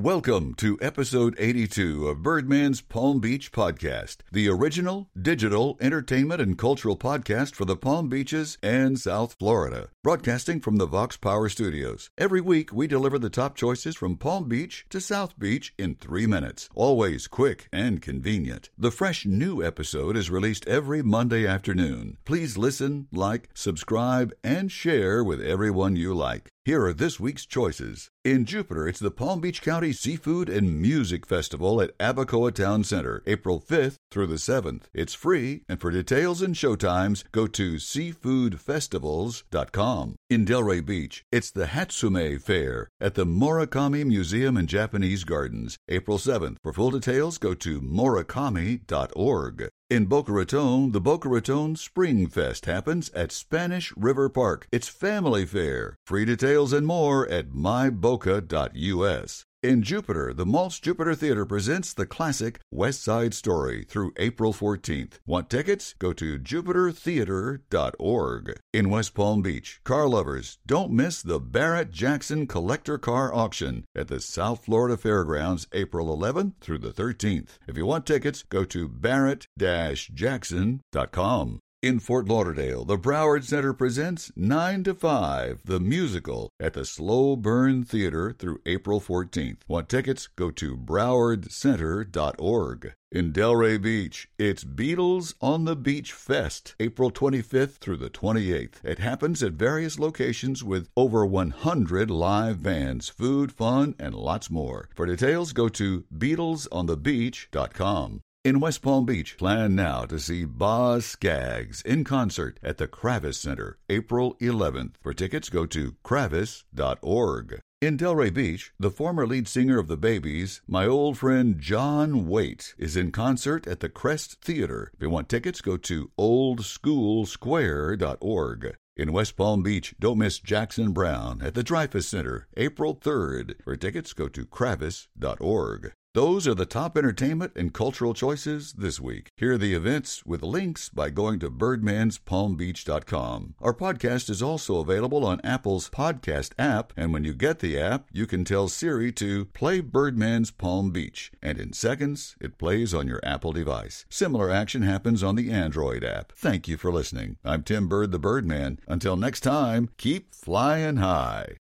Welcome to episode 82 of Birdman's Palm Beach Podcast, the original digital entertainment and cultural podcast for the Palm Beaches and South Florida. Broadcasting from the Vox Power Studios. Every week, we deliver the top choices from Palm Beach to South Beach in three minutes. Always quick and convenient. The fresh new episode is released every Monday afternoon. Please listen, like, subscribe, and share with everyone you like. Here are this week's choices. In Jupiter, it's the Palm Beach County Seafood and Music Festival at Abacoa Town Center, April 5th through the 7th. It's free, and for details and showtimes, go to seafoodfestivals.com. In Delray Beach, it's the Hatsume Fair at the Morikami Museum and Japanese Gardens, April 7th. For full details, go to morikami.org. In Boca Raton, the Boca Raton Spring Fest happens at Spanish River Park. It's family fair. Free details and more at myboca.us. In Jupiter, the Maltz Jupiter Theater presents the classic West Side Story through April 14th. Want tickets? Go to jupitertheater.org. In West Palm Beach, car lovers, don't miss the Barrett Jackson Collector Car Auction at the South Florida Fairgrounds April 11th through the 13th. If you want tickets, go to barrett-jackson.com. In Fort Lauderdale, the Broward Center presents 9 to 5, the musical, at the Slow Burn Theater through April 14th. Want tickets? Go to browardcenter.org. In Delray Beach, it's Beatles on the Beach Fest, April 25th through the 28th. It happens at various locations with over 100 live bands, food, fun, and lots more. For details, go to BeatlesOnTheBeach.com. In West Palm Beach, plan now to see Boz Scaggs in concert at the Kravis Center, April 11th. For tickets, go to kravis.org. In Delray Beach, the former lead singer of the Babys, my old friend John Waite, is in concert at the Crest Theater. If you want tickets, go to oldschoolsquare.org. In West Palm Beach, don't miss Jackson Browne at the Dreyfoos Center, April 3rd. For tickets, go to kravis.org. Those are the top entertainment and cultural choices this week. Hear the events with links by going to birdmanspalmbeach.com. Our podcast is also available on Apple's podcast app, and when you get the app, you can tell Siri to play Birdman's Palm Beach, and in seconds, it plays on your Apple device. Similar action happens on the Android app. Thank you for listening. I'm Tim Bird the Birdman. Until next time, keep flying high.